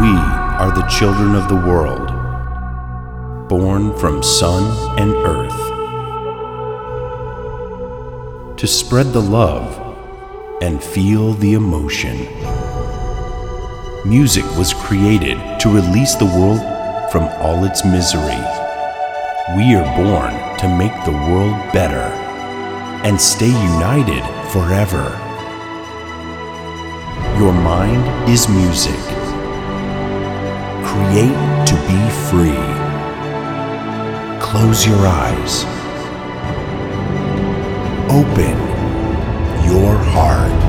We are the children of the world, born from sun and earth. To spread the love and feel the emotion. Music was created to release the world from all its misery. We are born to make the world better and stay united forever. Your mind is music create to be free. Close your eyes. Open your heart.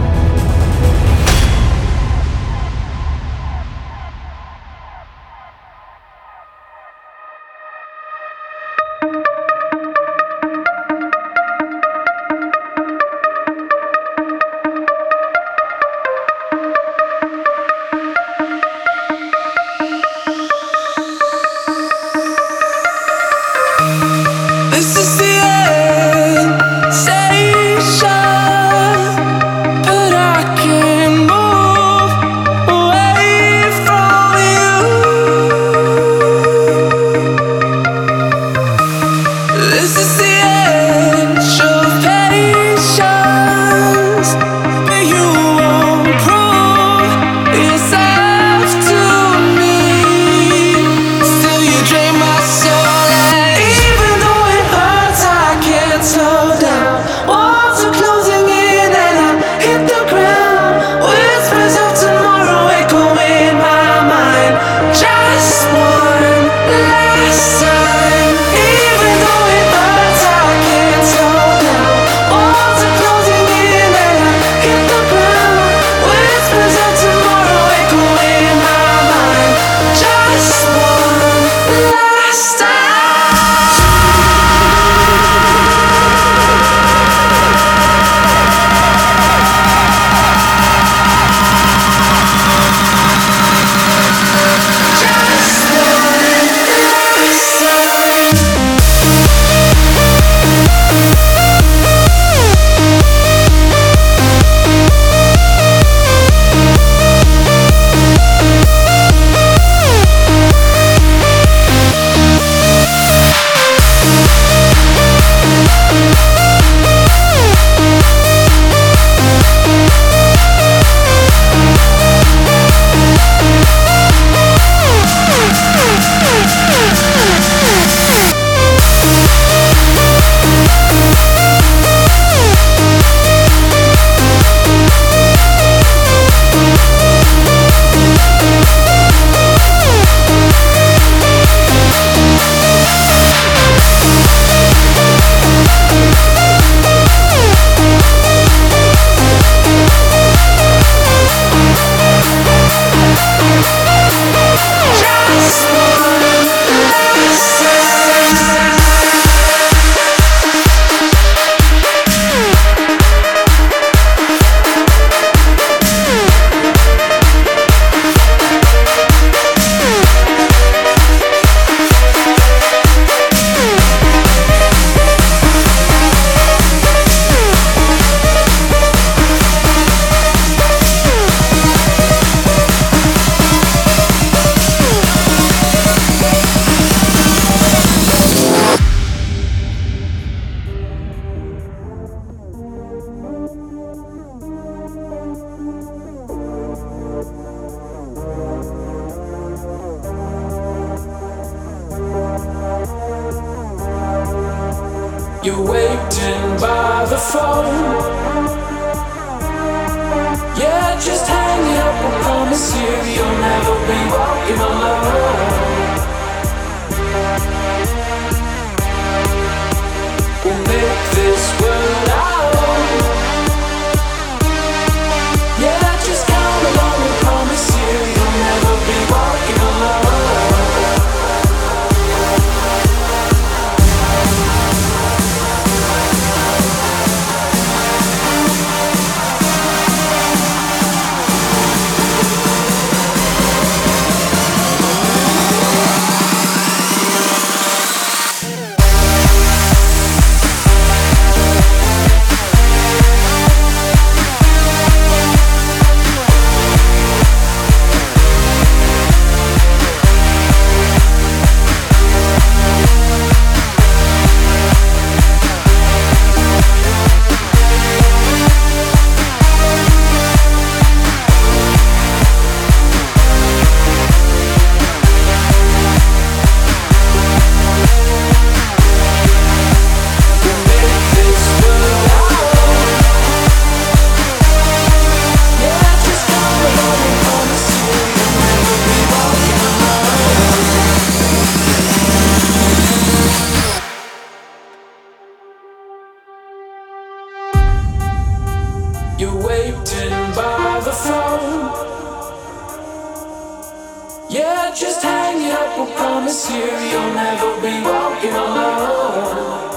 You, you'll never be walking alone.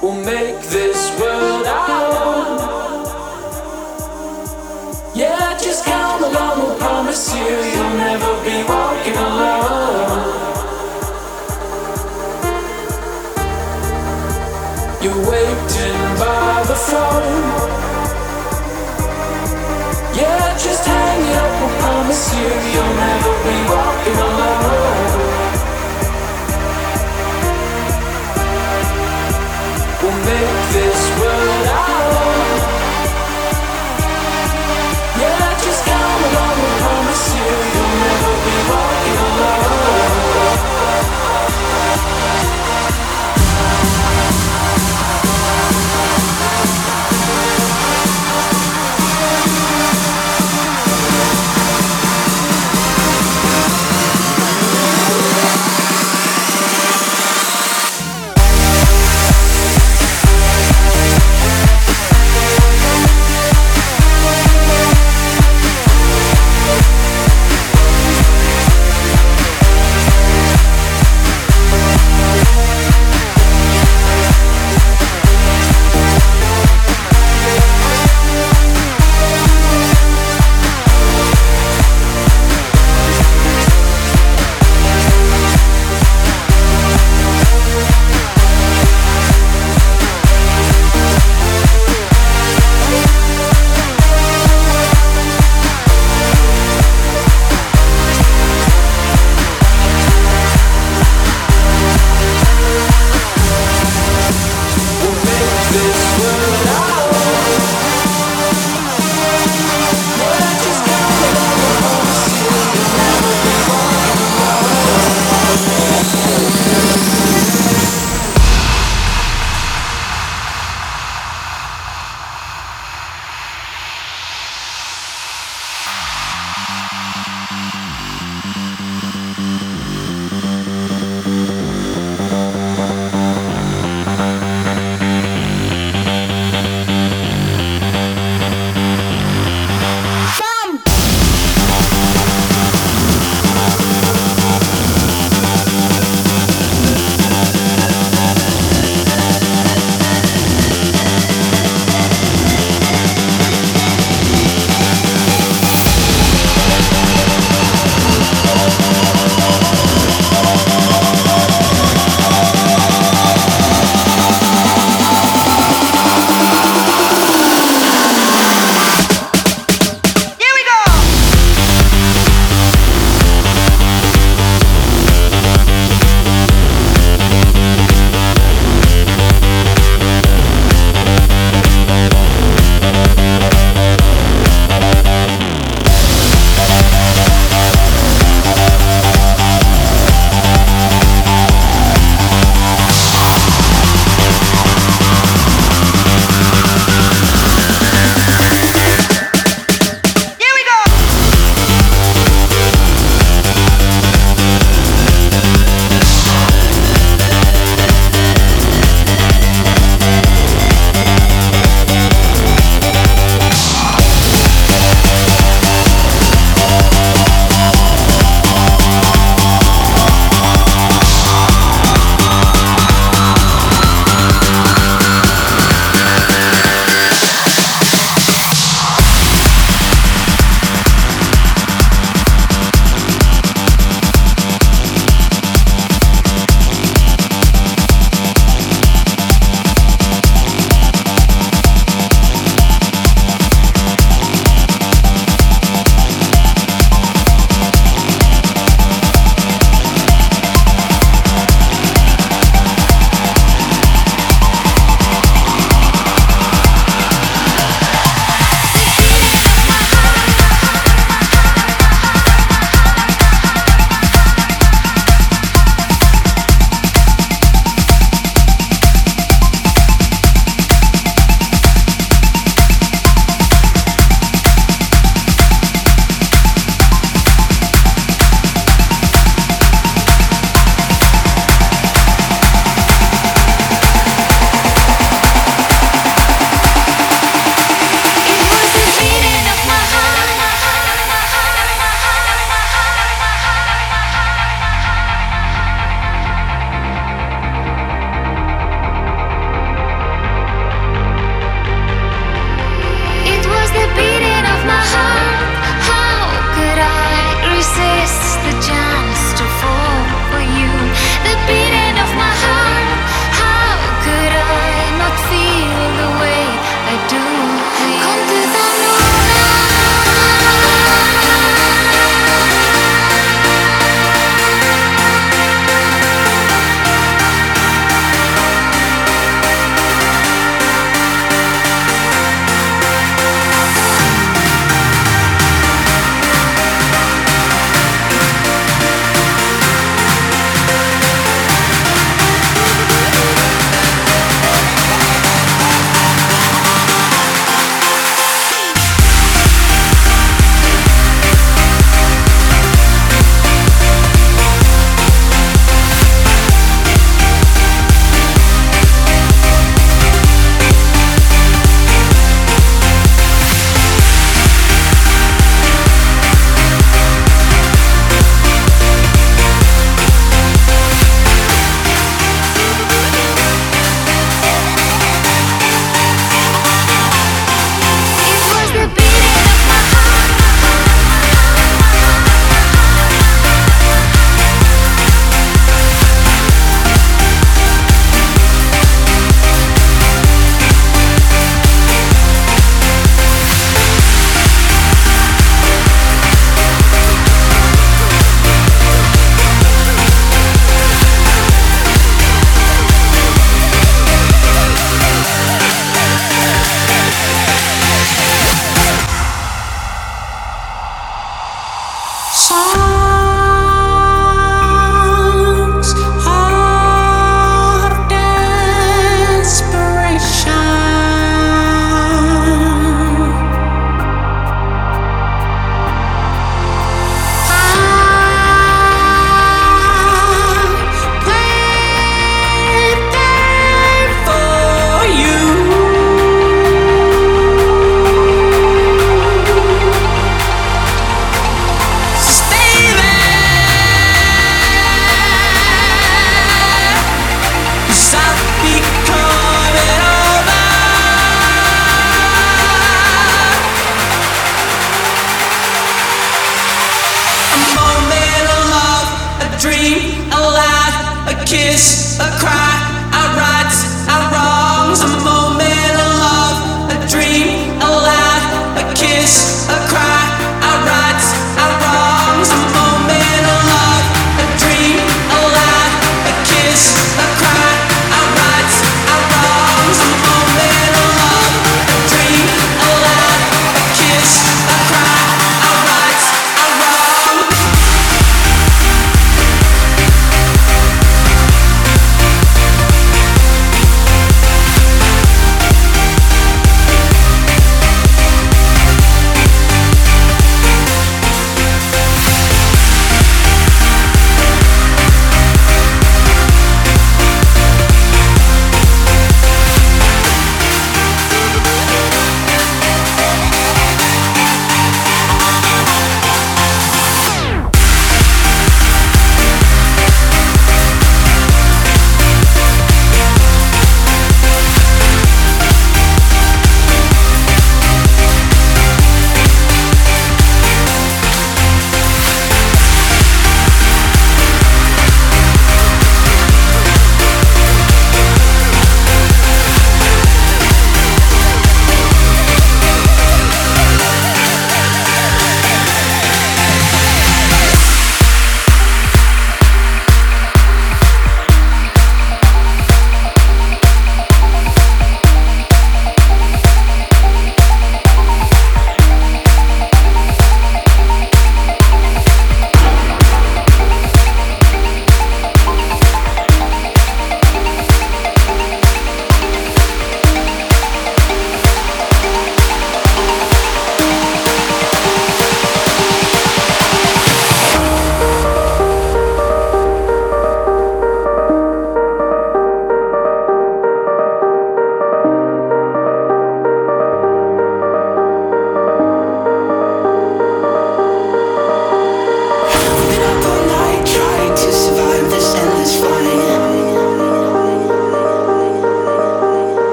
We'll make this world our own. Yeah, just come along. I promise you, you'll never be walking alone. You're waiting by the phone. This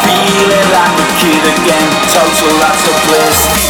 Feeling like a kid again, total lots of bliss.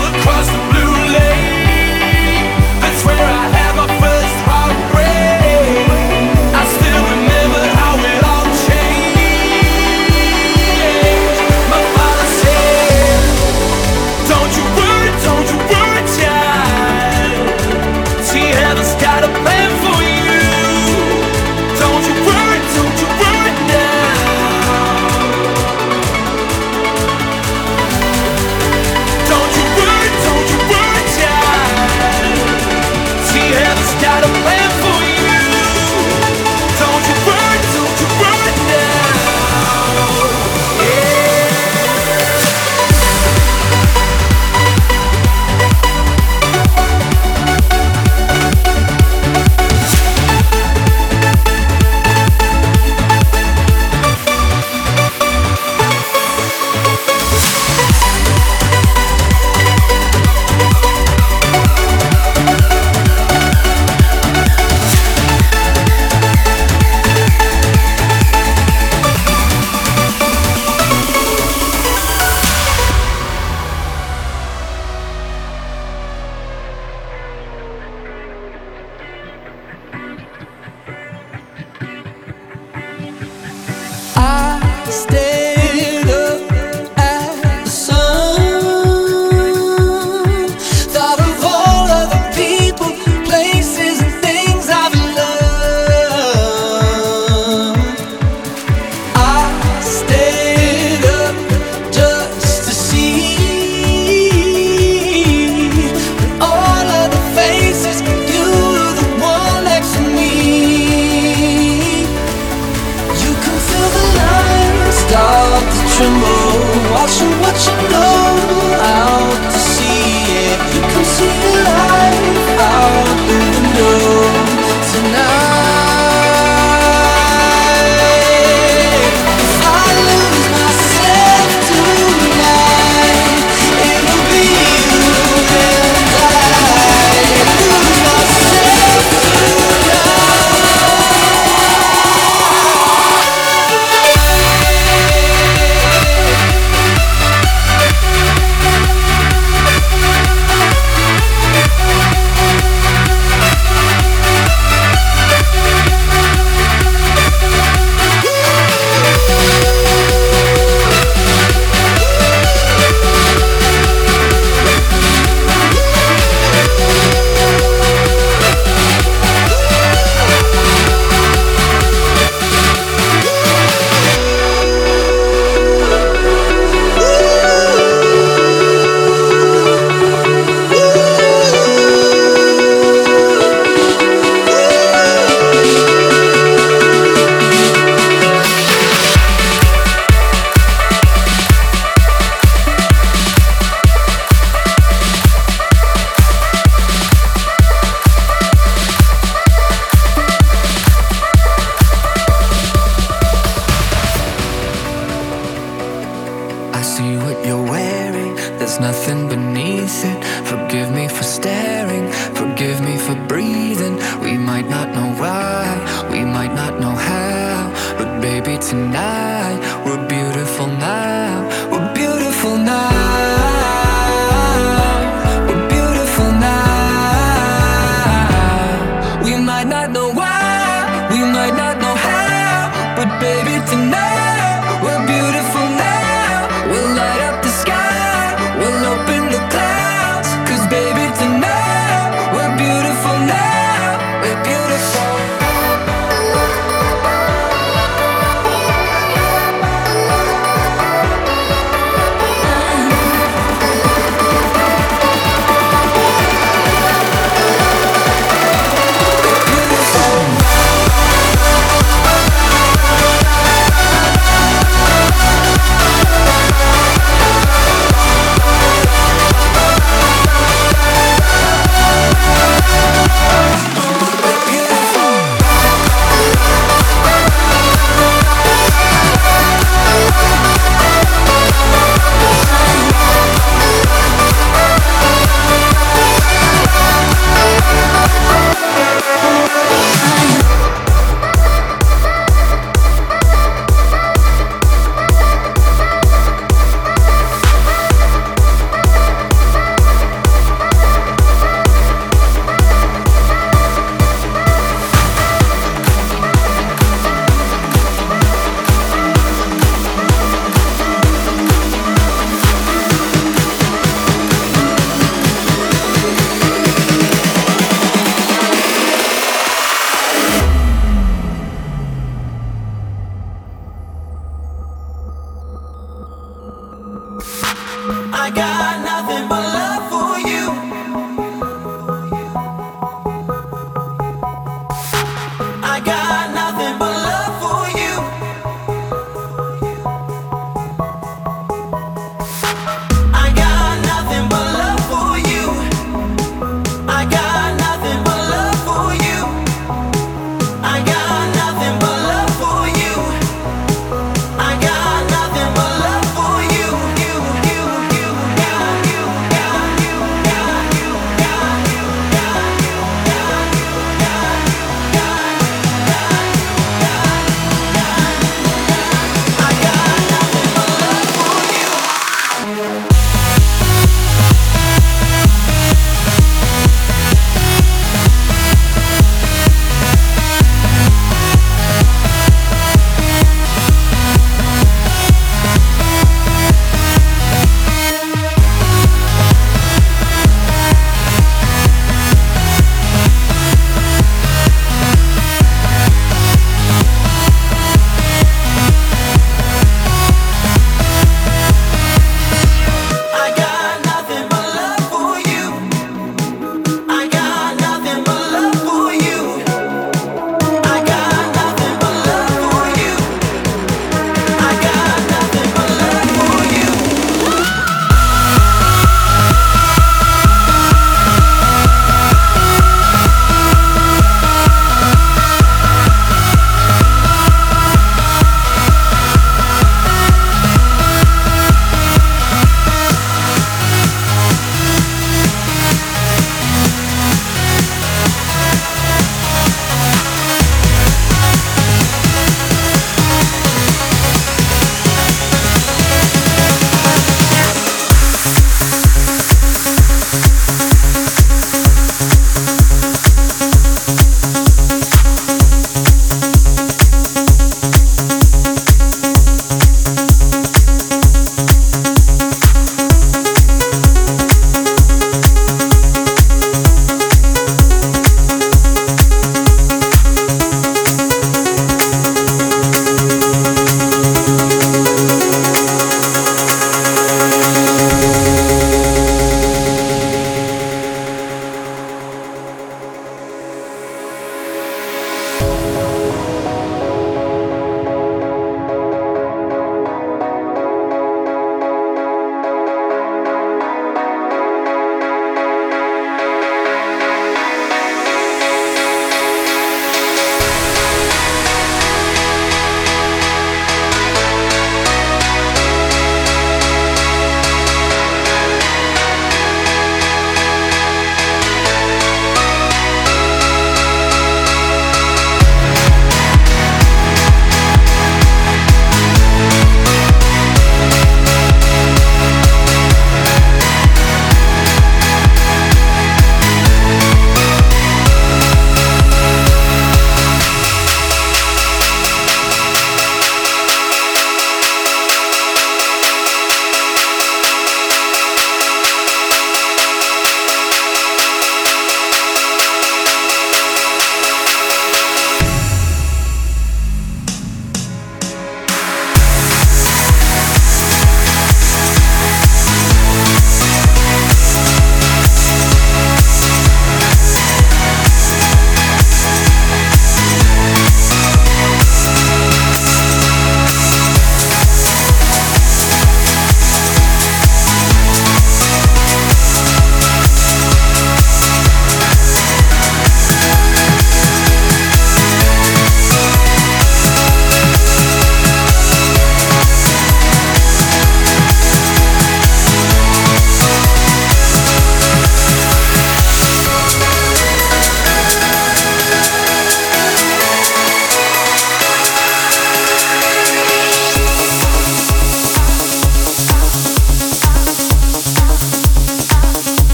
where I